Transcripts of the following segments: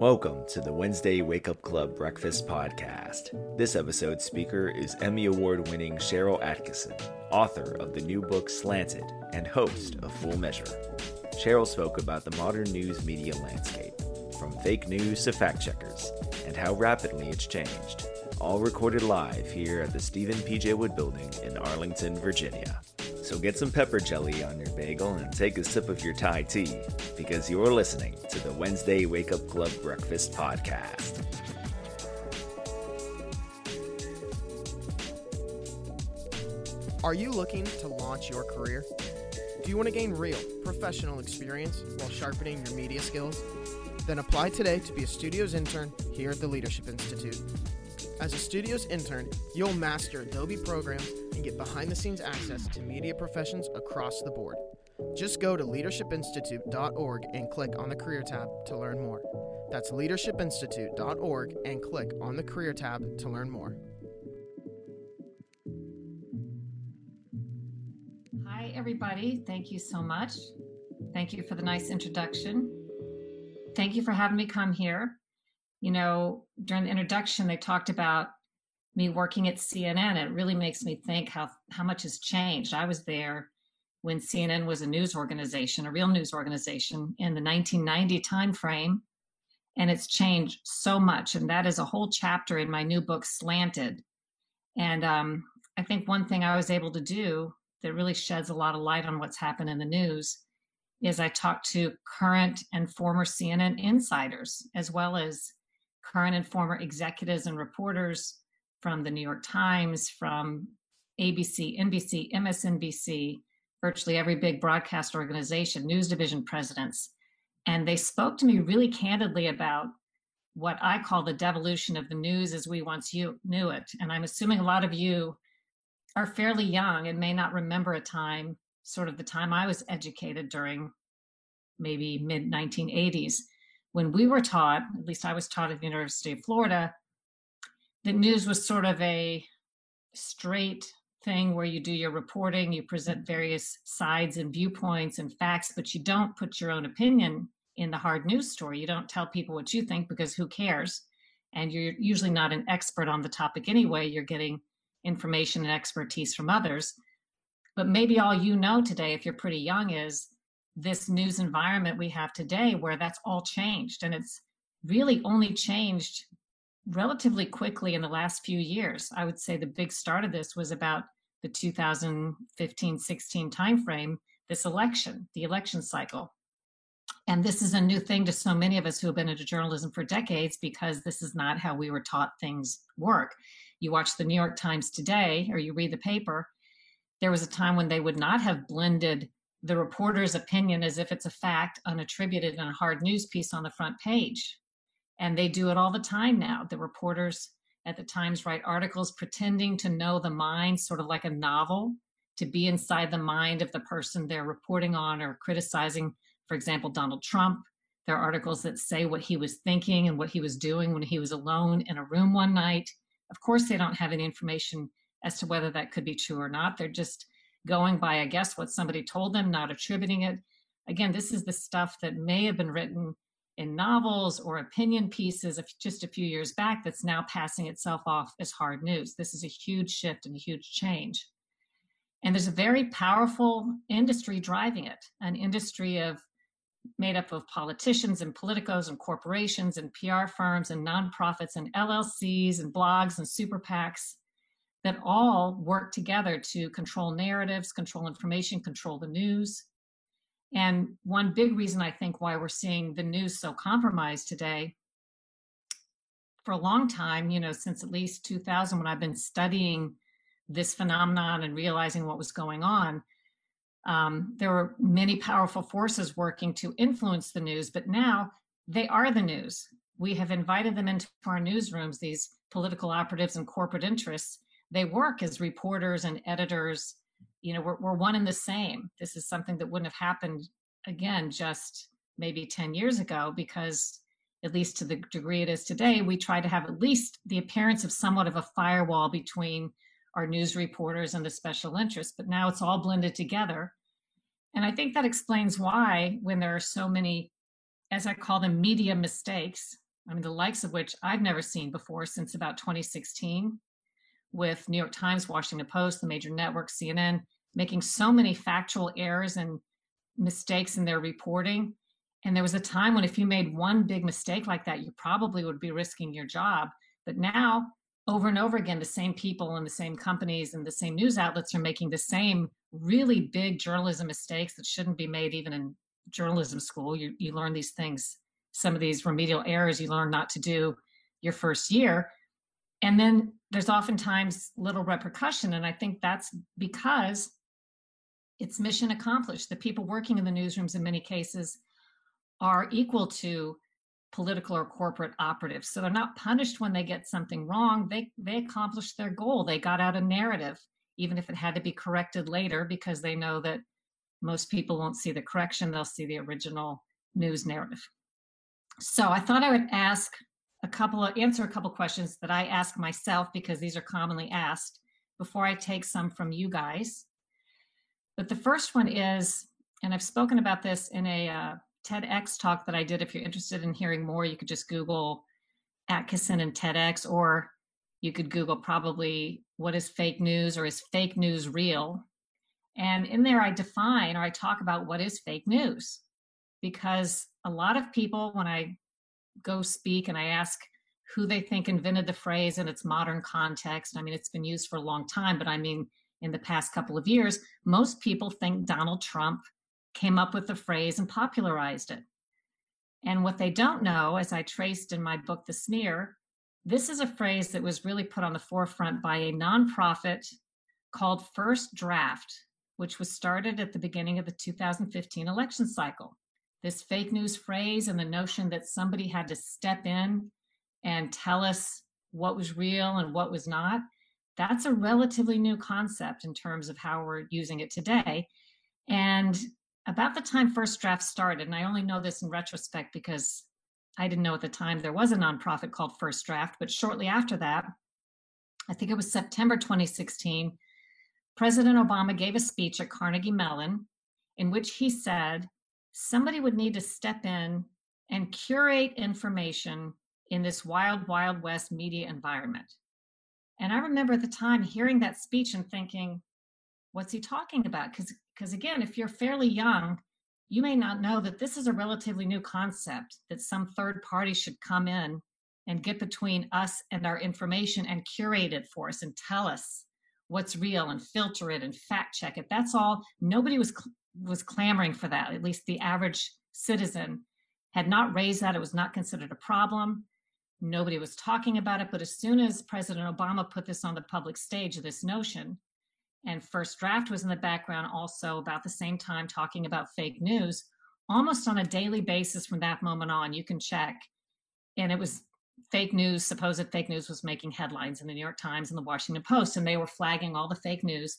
Welcome to the Wednesday Wake Up Club Breakfast Podcast. This episode's speaker is Emmy Award winning Sharyl Attkisson, author of the new book Slanted and host of Full Measure. Sharyl spoke about the modern news media landscape, from fake news to fact checkers, and how rapidly it's changed. All recorded live here at the Steven P.J. Wood Building in Arlington, Virginia. So get some pepper jelly on your bagel and take a sip of your Thai tea because you're listening to the Wednesday Wake Up Club Breakfast Podcast. Are you looking to launch your career? Do you want to gain real professional experience while sharpening your media skills? Then apply today to be a studios intern here at the Leadership Institute. As a studios intern, you'll master Adobe programs and get behind the scenes access to media professions across the board. Just go to leadershipinstitute.org and click on the career tab to learn more. That's leadershipinstitute.org and click on the career tab to learn more. Hi, everybody. Thank you so much. Thank you for the nice introduction. Thank you for having me come here. You know, during the introduction, they talked about me working at CNN. It really makes me think how how much has changed. I was there when CNN was a news organization, a real news organization in the 1990 timeframe, and it's changed so much. And that is a whole chapter in my new book, Slanted. And um, I think one thing I was able to do that really sheds a lot of light on what's happened in the news is I talked to current and former CNN insiders, as well as current and former executives and reporters from the New York Times, from ABC, NBC, MSNBC, virtually every big broadcast organization, news division presidents. And they spoke to me really candidly about what I call the devolution of the news as we once you knew it. And I'm assuming a lot of you are fairly young and may not remember a time, sort of the time I was educated during maybe mid 1980s, when we were taught, at least I was taught at the University of Florida, that news was sort of a straight thing where you do your reporting, you present various sides and viewpoints and facts, but you don't put your own opinion in the hard news story. You don't tell people what you think because who cares? And you're usually not an expert on the topic anyway. You're getting information and expertise from others. But maybe all you know today, if you're pretty young, is this news environment we have today where that's all changed. And it's really only changed relatively quickly in the last few years. I would say the big start of this was about the 2015 16 timeframe, this election, the election cycle. And this is a new thing to so many of us who have been into journalism for decades because this is not how we were taught things work. You watch the New York Times today or you read the paper, there was a time when they would not have blended the reporter's opinion as if it's a fact unattributed in a hard news piece on the front page and they do it all the time now. The reporters at the Times write articles pretending to know the mind, sort of like a novel, to be inside the mind of the person they're reporting on or criticizing. For example, Donald Trump. There are articles that say what he was thinking and what he was doing when he was alone in a room one night. Of course, they don't have any information as to whether that could be true or not. They're just going by, I guess, what somebody told them, not attributing it. Again, this is the stuff that may have been written in novels or opinion pieces just a few years back that's now passing itself off as hard news. This is a huge shift and a huge change. And there's a very powerful industry driving it, an industry of made up of politicians and politicos and corporations and PR firms and nonprofits and LLCs and blogs and super PACs that all work together to control narratives, control information, control the news, and one big reason I think why we're seeing the news so compromised today, for a long time, you know, since at least 2000, when I've been studying this phenomenon and realizing what was going on, um, there were many powerful forces working to influence the news, but now they are the news. We have invited them into our newsrooms, these political operatives and corporate interests. They work as reporters and editors you know we're, we're one and the same. This is something that wouldn't have happened again just maybe 10 years ago because at least to the degree it is today we try to have at least the appearance of somewhat of a firewall between our news reporters and the special interests but now it's all blended together. And i think that explains why when there are so many as i call them media mistakes I mean, the likes of which I've never seen before since about 2016 with New York Times, Washington Post, the major networks, CNN, making so many factual errors and mistakes in their reporting. And there was a time when if you made one big mistake like that, you probably would be risking your job. But now, over and over again, the same people and the same companies and the same news outlets are making the same really big journalism mistakes that shouldn't be made even in journalism school. You, you learn these things, some of these remedial errors you learn not to do your first year. And then there's oftentimes little repercussion. And I think that's because it's mission accomplished. The people working in the newsrooms in many cases are equal to political or corporate operatives. So they're not punished when they get something wrong. They they accomplished their goal. They got out a narrative, even if it had to be corrected later, because they know that most people won't see the correction, they'll see the original news narrative. So I thought I would ask a couple of answer a couple questions that I ask myself because these are commonly asked before I take some from you guys. But the first one is, and I've spoken about this in a uh, TEDx talk that I did. If you're interested in hearing more, you could just Google Attkisson and TEDx, or you could Google probably what is fake news or is fake news real? And in there, I define or I talk about what is fake news because a lot of people, when I go speak and I ask who they think invented the phrase in its modern context. I mean, it's been used for a long time, but I mean, in the past couple of years, most people think Donald Trump came up with the phrase and popularized it. And what they don't know, as I traced in my book, The Smear, this is a phrase that was really put on the forefront by a nonprofit called First Draft, which was started at the beginning of the 2015 election cycle this fake news phrase and the notion that somebody had to step in and tell us what was real and what was not, that's a relatively new concept in terms of how we're using it today. And about the time First Draft started, and I only know this in retrospect because I didn't know at the time there was a nonprofit called First Draft, but shortly after that, I think it was September 2016, President Obama gave a speech at Carnegie Mellon in which he said somebody would need to step in and curate information in this wild, wild west media environment. And I remember at the time hearing that speech and thinking, what's he talking about? Because again, if you're fairly young, you may not know that this is a relatively new concept that some third party should come in and get between us and our information and curate it for us and tell us what's real and filter it and fact check it. That's all. Nobody was was clamoring for that. At least the average citizen had not raised that. It was not considered a problem. Nobody was talking about it. But as soon as President Obama put this on the public stage, this notion, and First Draft was in the background also about the same time talking about fake news, almost on a daily basis from that moment on, you can check. And it was fake news, supposed fake news was making headlines in the New York Times and the Washington Post, and they were flagging all the fake news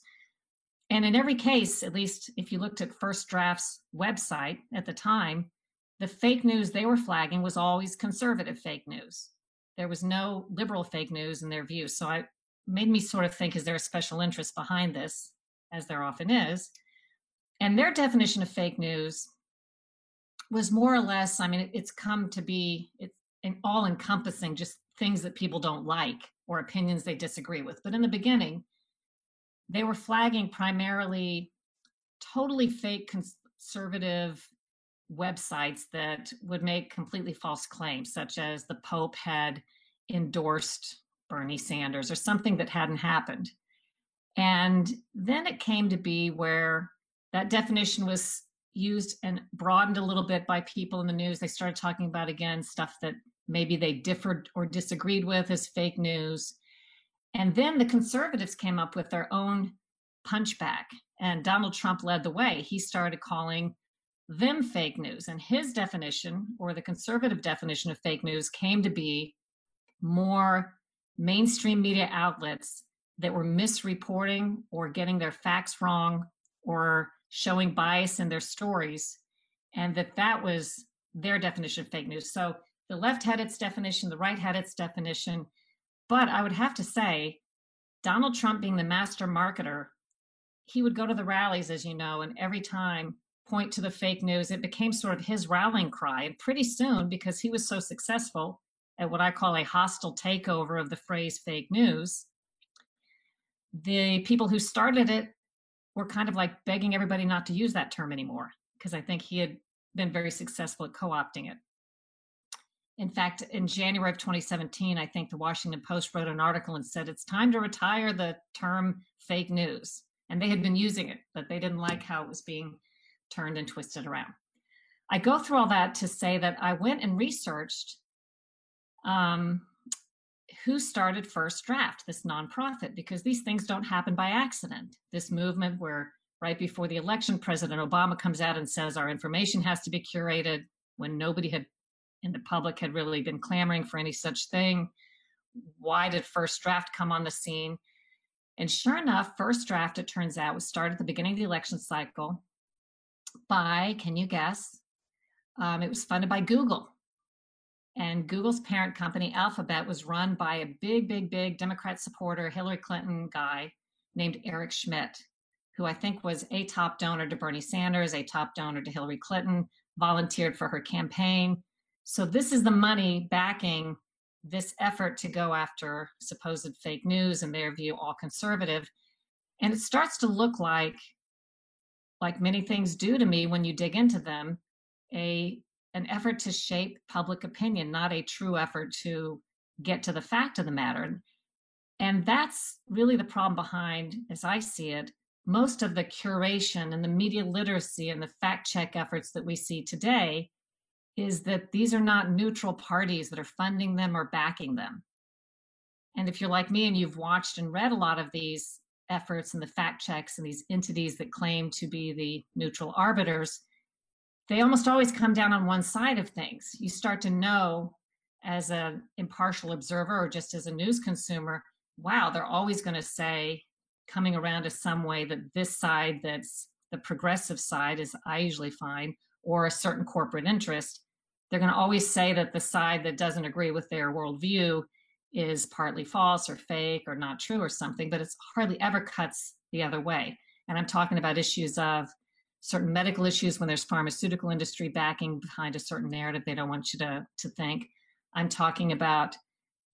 and in every case, at least if you looked at First Draft's website at the time, the fake news they were flagging was always conservative fake news. There was no liberal fake news in their view. So I made me sort of think, is there a special interest behind this, as there often is? And their definition of fake news was more or less, I mean, it's come to be it's all encompassing, just things that people don't like or opinions they disagree with. But in the beginning, they were flagging primarily totally fake conservative websites that would make completely false claims, such as the Pope had endorsed Bernie Sanders or something that hadn't happened. And then it came to be where that definition was used and broadened a little bit by people in the news. They started talking about, again, stuff that maybe they differed or disagreed with as fake news. And then the conservatives came up with their own punchback, and Donald Trump led the way. He started calling them fake news. And his definition, or the conservative definition of fake news, came to be more mainstream media outlets that were misreporting or getting their facts wrong or showing bias in their stories and that that was their definition of fake news so the left had its definition the right had its definition but I would have to say, Donald Trump being the master marketer, he would go to the rallies, as you know, and every time point to the fake news. It became sort of his rallying cry. And pretty soon, because he was so successful, at what I call a hostile takeover of the phrase fake news, the people who started it were kind of like begging everybody not to use that term anymore because I think he had been very successful at co opting it. In fact, in January of 2017, I think the Washington Post wrote an article and said it's time to retire the term fake news. And they had been using it, but they didn't like how it was being turned and twisted around. I go through all that to say that I went and researched um, who started First Draft, this nonprofit, because these things don't happen by accident. This movement, where right before the election, President Obama comes out and says our information has to be curated when nobody had and the public had really been clamoring for any such thing. Why did First Draft come on the scene? And sure enough, First Draft, it turns out, was started at the beginning of the election cycle by, can you guess? Um, it was funded by Google. And Google's parent company, Alphabet, was run by a big, big, big Democrat supporter, Hillary Clinton guy named Eric Schmidt, who I think was a top donor to Bernie Sanders, a top donor to Hillary Clinton, volunteered for her campaign, so this is the money backing this effort to go after supposed fake news in their view all conservative. And it starts to look like, like many things do to me when you dig into them, a an effort to shape public opinion, not a true effort to get to the fact of the matter. And that's really the problem behind, as I see it, most of the curation and the media literacy and the fact check efforts that we see today is that these are not neutral parties that are funding them or backing them. And if you're like me and you've watched and read a lot of these efforts and the fact checks and these entities that claim to be the neutral arbiters, they almost always come down on one side of things. You start to know as an impartial observer or just as a news consumer, wow, they're always going to say, coming around to some way that this side that's the progressive side, is I usually find, or a certain corporate interest, they're going to always say that the side that doesn't agree with their worldview is partly false or fake or not true or something, but it's hardly ever cuts the other way. And I'm talking about issues of certain medical issues when there's pharmaceutical industry backing behind a certain narrative they don't want you to, to think. I'm talking about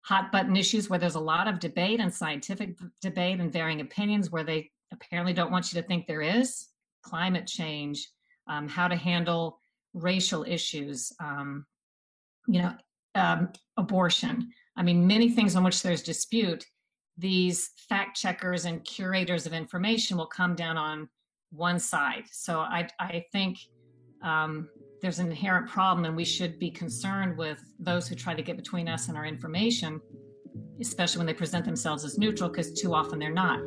hot button issues where there's a lot of debate and scientific debate and varying opinions where they apparently don't want you to think there is climate change, um, how to handle racial issues, um, you know, um, abortion. I mean, many things on which there's dispute. These fact checkers and curators of information will come down on one side. So I, I think um, there's an inherent problem, and we should be concerned with those who try to get between us and our information, especially when they present themselves as neutral, because too often they're not.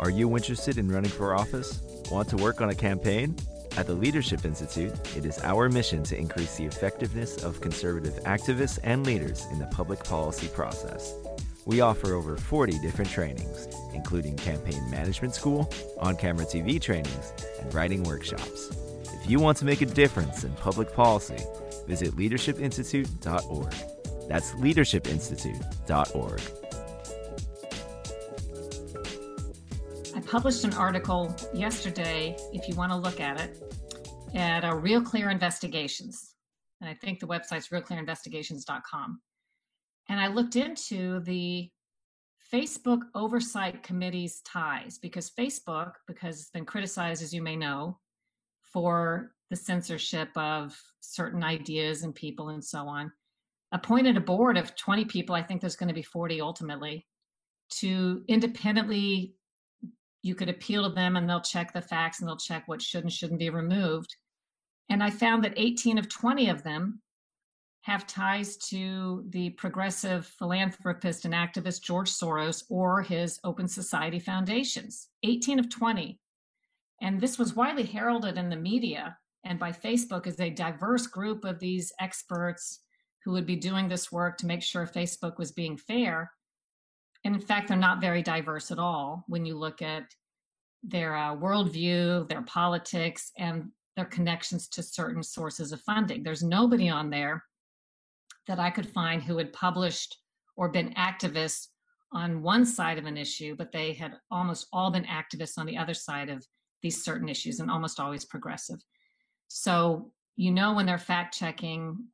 Are you interested in running for office? Want to work on a campaign? At the Leadership Institute, it is our mission to increase the effectiveness of conservative activists and leaders in the public policy process. We offer over 40 different trainings, including campaign management school, on camera TV trainings, and writing workshops. If you want to make a difference in public policy, visit leadershipinstitute.org. That's leadershipinstitute.org. published an article yesterday, if you want to look at it, at a Real Clear Investigations. And I think the website's realclearinvestigations.com. And I looked into the Facebook Oversight Committee's ties because Facebook, because it's been criticized, as you may know, for the censorship of certain ideas and people and so on, appointed a board of 20 people. I think there's going to be 40 ultimately to independently you could appeal to them and they'll check the facts and they'll check what should and shouldn't be removed. And I found that 18 of 20 of them have ties to the progressive philanthropist and activist George Soros or his Open Society foundations. 18 of 20. And this was widely heralded in the media and by Facebook as a diverse group of these experts who would be doing this work to make sure Facebook was being fair. And in fact, they're not very diverse at all when you look at their uh, worldview, their politics, and their connections to certain sources of funding. There's nobody on there that I could find who had published or been activists on one side of an issue, but they had almost all been activists on the other side of these certain issues and almost always progressive. So, you know, when they're fact checking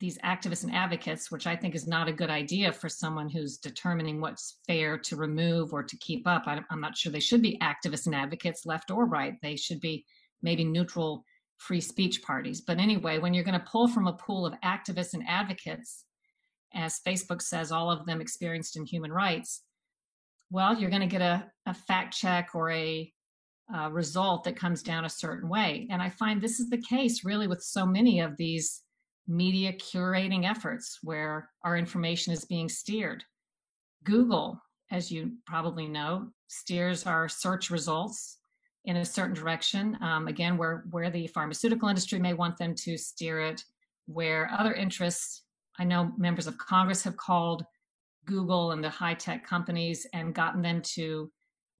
these activists and advocates, which I think is not a good idea for someone who's determining what's fair to remove or to keep up. I, am not sure they should be activists and advocates, left or right. They should be maybe neutral free speech parties. But anyway, when you're going to pull from a pool of activists and advocates, as Facebook says, all of them experienced in human rights, well, you're going to get a, a fact check or a uh, result that comes down a certain way. And I find this is the case really with so many of these media curating efforts where our information is being steered. Google, as you probably know, steers our search results in a certain direction. Um, again, where where the pharmaceutical industry may want them to steer it, where other interests. I know members of Congress have called Google and the high tech companies and gotten them to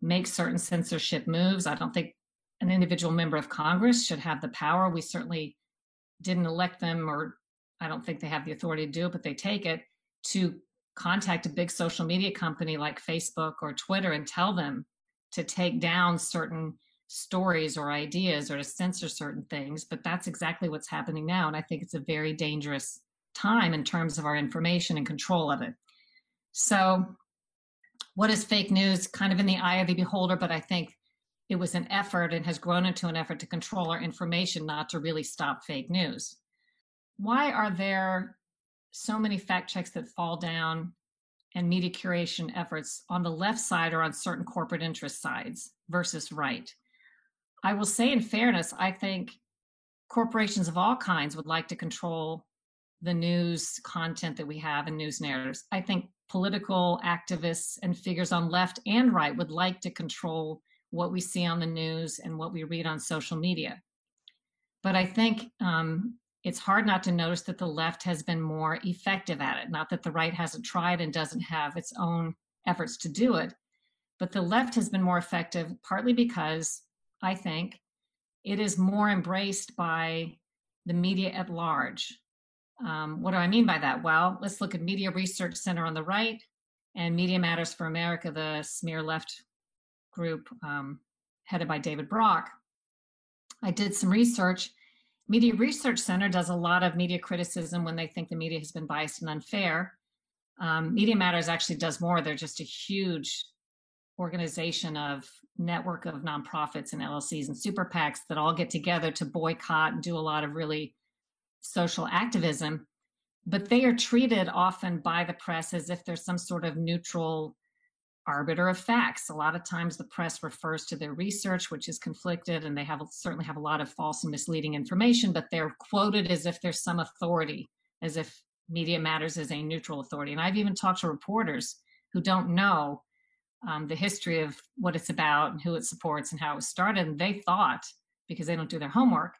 make certain censorship moves. I don't think an individual member of Congress should have the power. We certainly didn't elect them, or I don't think they have the authority to do it, but they take it to contact a big social media company like Facebook or Twitter and tell them to take down certain stories or ideas or to censor certain things. But that's exactly what's happening now. And I think it's a very dangerous time in terms of our information and control of it. So, what is fake news? Kind of in the eye of the beholder, but I think it was an effort and has grown into an effort to control our information, not to really stop fake news. Why are there so many fact checks that fall down and media curation efforts on the left side or on certain corporate interest sides versus right? I will say, in fairness, I think corporations of all kinds would like to control the news content that we have and news narratives. I think political activists and figures on left and right would like to control what we see on the news and what we read on social media. But I think um, it's hard not to notice that the left has been more effective at it. Not that the right hasn't tried and doesn't have its own efforts to do it, but the left has been more effective partly because I think it is more embraced by the media at large. Um, what do I mean by that? Well, let's look at Media Research Center on the right and Media Matters for America, the smear left group um, headed by David Brock. I did some research. Media Research Center does a lot of media criticism when they think the media has been biased and unfair. Um, media Matters actually does more. They're just a huge organization of network of nonprofits and LLCs and super PACs that all get together to boycott and do a lot of really social activism. But they are treated often by the press as if there's some sort of neutral arbiter of facts. A lot of times the press refers to their research, which is conflicted, and they have certainly have a lot of false and misleading information, but they're quoted as if there's some authority, as if Media Matters is a neutral authority. And I've even talked to reporters who don't know um, the history of what it's about and who it supports and how it was started. And they thought, because they don't do their homework,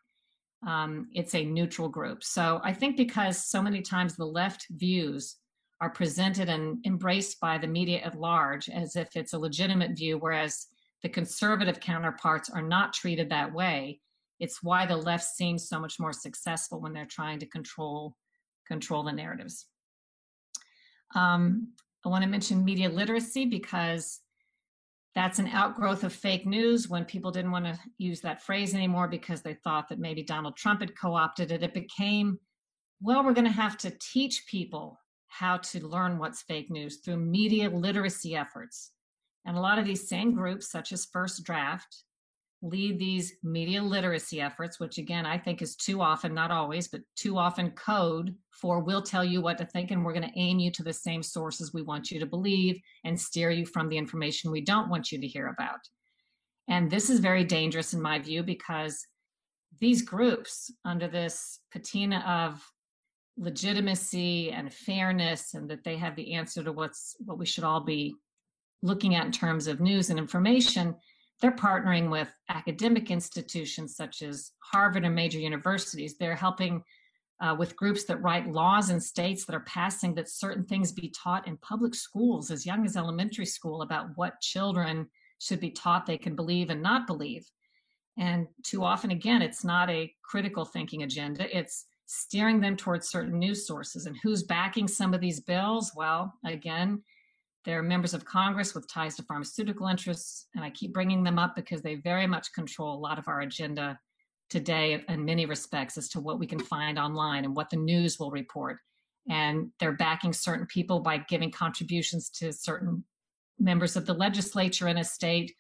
um, it's a neutral group. So I think because so many times the left views are presented and embraced by the media at large as if it's a legitimate view, whereas the conservative counterparts are not treated that way. It's why the left seems so much more successful when they're trying to control control the narratives. Um, I want to mention media literacy because that's an outgrowth of fake news when people didn't want to use that phrase anymore because they thought that maybe Donald Trump had co opted it. It became, well, we're going to have to teach people how to learn what's fake news through media literacy efforts. And a lot of these same groups, such as First Draft, lead these media literacy efforts, which again, I think is too often, not always, but too often code for we'll tell you what to think and we're going to aim you to the same sources we want you to believe and steer you from the information we don't want you to hear about. And this is very dangerous in my view because these groups, under this patina of legitimacy and fairness, and that they have the answer to what's what we should all be looking at in terms of news and information, they're partnering with academic institutions such as Harvard and major universities. They're helping uh, with groups that write laws in states that are passing that certain things be taught in public schools as young as elementary school about what children should be taught they can believe and not believe. And too often, again, it's not a critical thinking agenda, it's steering them towards certain news sources. And who's backing some of these bills? Well, again, they're members of Congress with ties to pharmaceutical interests, and I keep bringing them up because they very much control a lot of our agenda today in many respects as to what we can find online and what the news will report. And they're backing certain people by giving contributions to certain members of the legislature in a state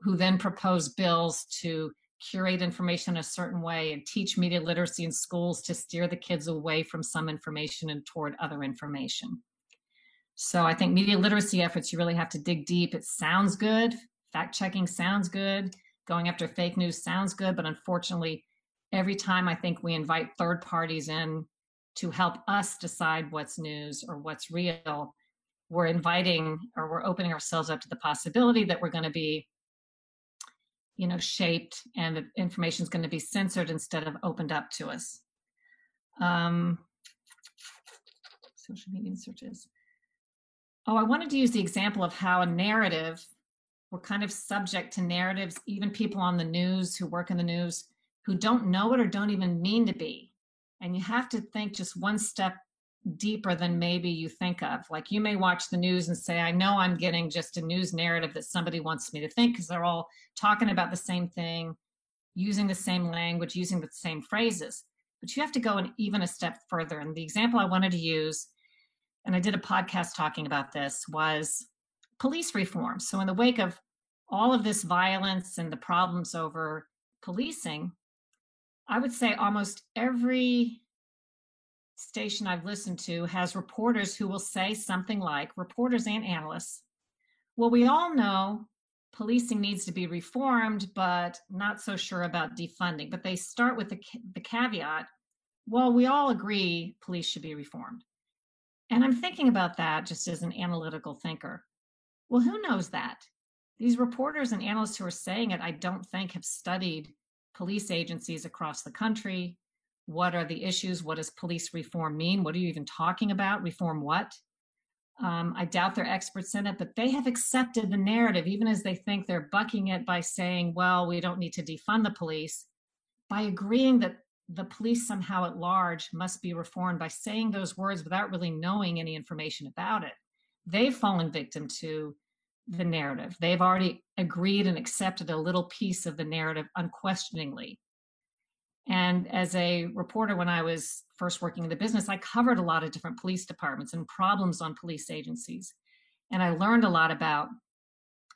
who then propose bills to curate information a certain way and teach media literacy in schools to steer the kids away from some information and toward other information. So I think media literacy efforts, you really have to dig deep. It sounds good. Fact checking sounds good. Going after fake news sounds good. But unfortunately, every time I think we invite third parties in to help us decide what's news or what's real, we're inviting or we're opening ourselves up to the possibility that we're going to be you know shaped and the information is going to be censored instead of opened up to us. Um, social media searches. Oh i wanted to use the example of how a narrative we're kind of subject to narratives even people on the news who work in the news who don't know it or don't even mean to be. And you have to think just one step deeper than maybe you think of. Like you may watch the news and say, I know I'm getting just a news narrative that somebody wants me to think because they're all talking about the same thing, using the same language, using the same phrases. But you have to go an, even a step further. And the example I wanted to use, and I did a podcast talking about this, was police reform. So, in the wake of all of this violence and the problems over policing, I would say almost every station I've listened to has reporters who will say something like, reporters and analysts, well, we all know policing needs to be reformed, but not so sure about defunding. But they start with the, the caveat, well, we all agree police should be reformed. And I'm thinking about that just as an analytical thinker. Well, who knows that? These reporters and analysts who are saying it, I don't think have studied police agencies across the country, what are the issues? What does police reform mean? What are you even talking about? Reform what? Um, I doubt they're experts in it, but they have accepted the narrative, even as they think they're bucking it by saying, well, we don't need to defund the police, by agreeing that the police somehow at large must be reformed by saying those words without really knowing any information about it. They've fallen victim to the narrative. They've already agreed and accepted a little piece of the narrative unquestioningly. And as a reporter, when I was first working in the business, I covered a lot of different police departments and problems on police agencies. And I learned a lot about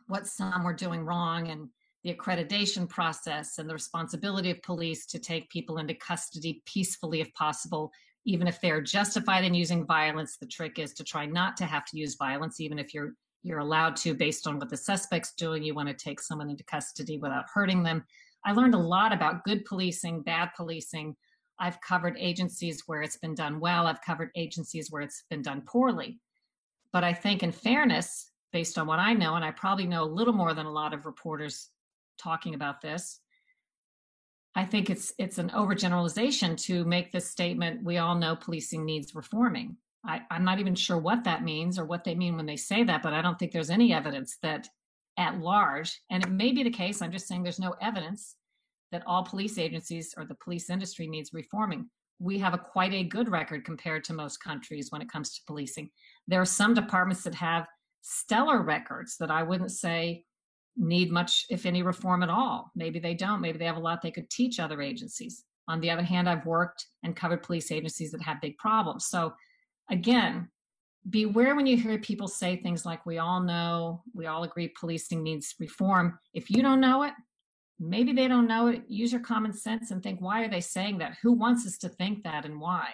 what some were doing wrong and the accreditation process and the responsibility of police to take people into custody peacefully if possible, even if they're justified in using violence. The trick is to try not to have to use violence, even if you're you're allowed to based on what the suspect's doing. You want to take someone into custody without hurting them. I learned a lot about good policing, bad policing. I've covered agencies where it's been done well, I've covered agencies where it's been done poorly. But I think, in fairness, based on what I know, and I probably know a little more than a lot of reporters talking about this, I think it's it's an overgeneralization to make this statement. We all know policing needs reforming. I, I'm not even sure what that means or what they mean when they say that, but I don't think there's any evidence that at large, and it may be the case, I'm just saying there's no evidence that all police agencies or the police industry needs reforming. We have a quite a good record compared to most countries when it comes to policing. There are some departments that have stellar records that I wouldn't say need much, if any, reform at all. Maybe they don't. Maybe they have a lot they could teach other agencies. On the other hand, I've worked and covered police agencies that have big problems. So, again, beware when you hear people say things like, we all know, we all agree policing needs reform. If you don't know it, maybe they don't know it. Use your common sense and think, why are they saying that? Who wants us to think that and why?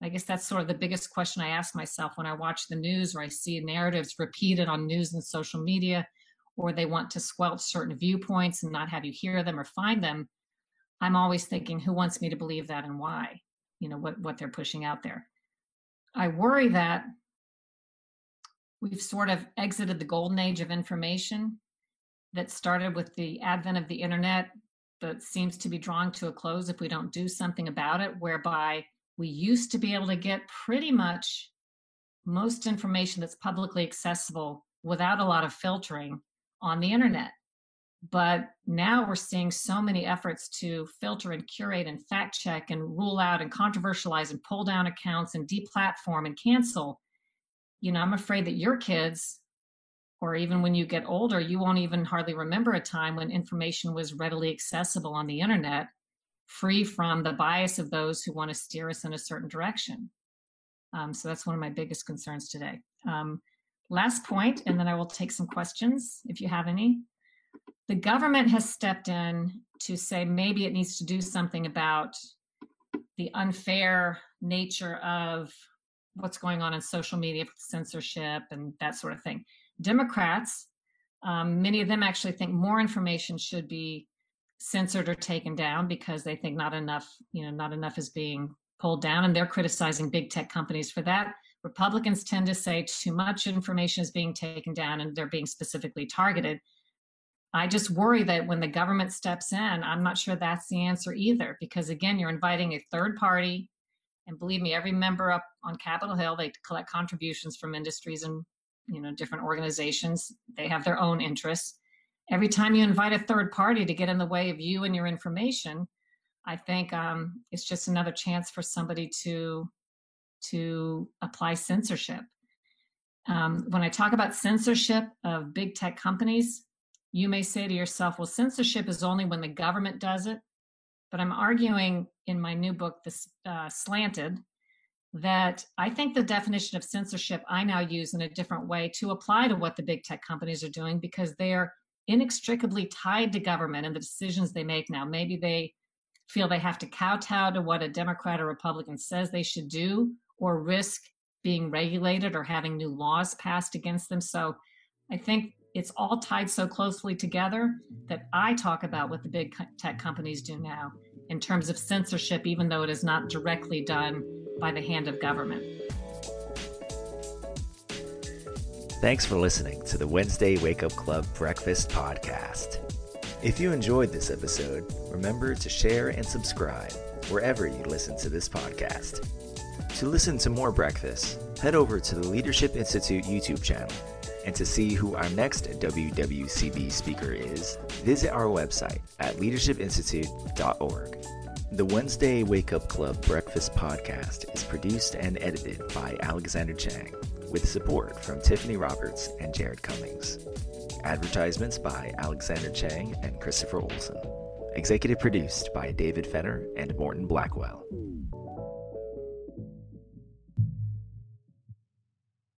I guess that's sort of the biggest question I ask myself when I watch the news or I see narratives repeated on news and social media, or they want to squelch certain viewpoints and not have you hear them or find them. I'm always thinking, who wants me to believe that and why? You know, what, what they're pushing out there. I worry that we've sort of exited the golden age of information that started with the advent of the internet, but seems to be drawing to a close if we don't do something about it, whereby we used to be able to get pretty much most information that's publicly accessible without a lot of filtering on the internet. But now we're seeing so many efforts to filter and curate and fact check and rule out and controversialize and pull down accounts and deplatform and cancel. You know, I'm afraid that your kids, or even when you get older, you won't even hardly remember a time when information was readily accessible on the internet free from the bias of those who want to steer us in a certain direction. Um, so that's one of my biggest concerns today. Um, last point, and then I will take some questions if you have any. The government has stepped in to say maybe it needs to do something about the unfair nature of what's going on in social media censorship and that sort of thing. Democrats, um, many of them actually think more information should be censored or taken down because they think not enough, you know, not enough is being pulled down, and they're criticizing big tech companies for that. Republicans tend to say too much information is being taken down and they're being specifically targeted. I just worry that when the government steps in, I'm not sure that's the answer either, because again, you're inviting a third party. And believe me, every member up on Capitol Hill, they collect contributions from industries and you know different organizations. They have their own interests. Every time you invite a third party to get in the way of you and your information, I think um, it's just another chance for somebody to to apply censorship. Um, when I talk about censorship of big tech companies, you may say to yourself, well, censorship is only when the government does it. But I'm arguing in my new book, this uh, Slanted, that I think the definition of censorship I now use in a different way to apply to what the big tech companies are doing because they're inextricably tied to government and the decisions they make now. Maybe they feel they have to kowtow to what a Democrat or Republican says they should do or risk being regulated or having new laws passed against them. So I think it's all tied so closely together mm-hmm. that I talk about what the big tech companies do now in terms of censorship, even though it is not directly done by the hand of government. Thanks for listening to the Wednesday Wake Up Club Breakfast Podcast. If you enjoyed this episode, remember to share and subscribe wherever you listen to this podcast. To listen to more breakfast, head over to the Leadership Institute YouTube channel. And to see who our next WWCB speaker is, visit our website at leadershipinstitute.org. The Wednesday Wake Up Club Breakfast Podcast is produced and edited by Alexander Chang with support from Tiffany Roberts and Jared Cummings. Advertisements by Alexander Chang and Christopher Olson. Executive produced by David Fenner and Morton Blackwell.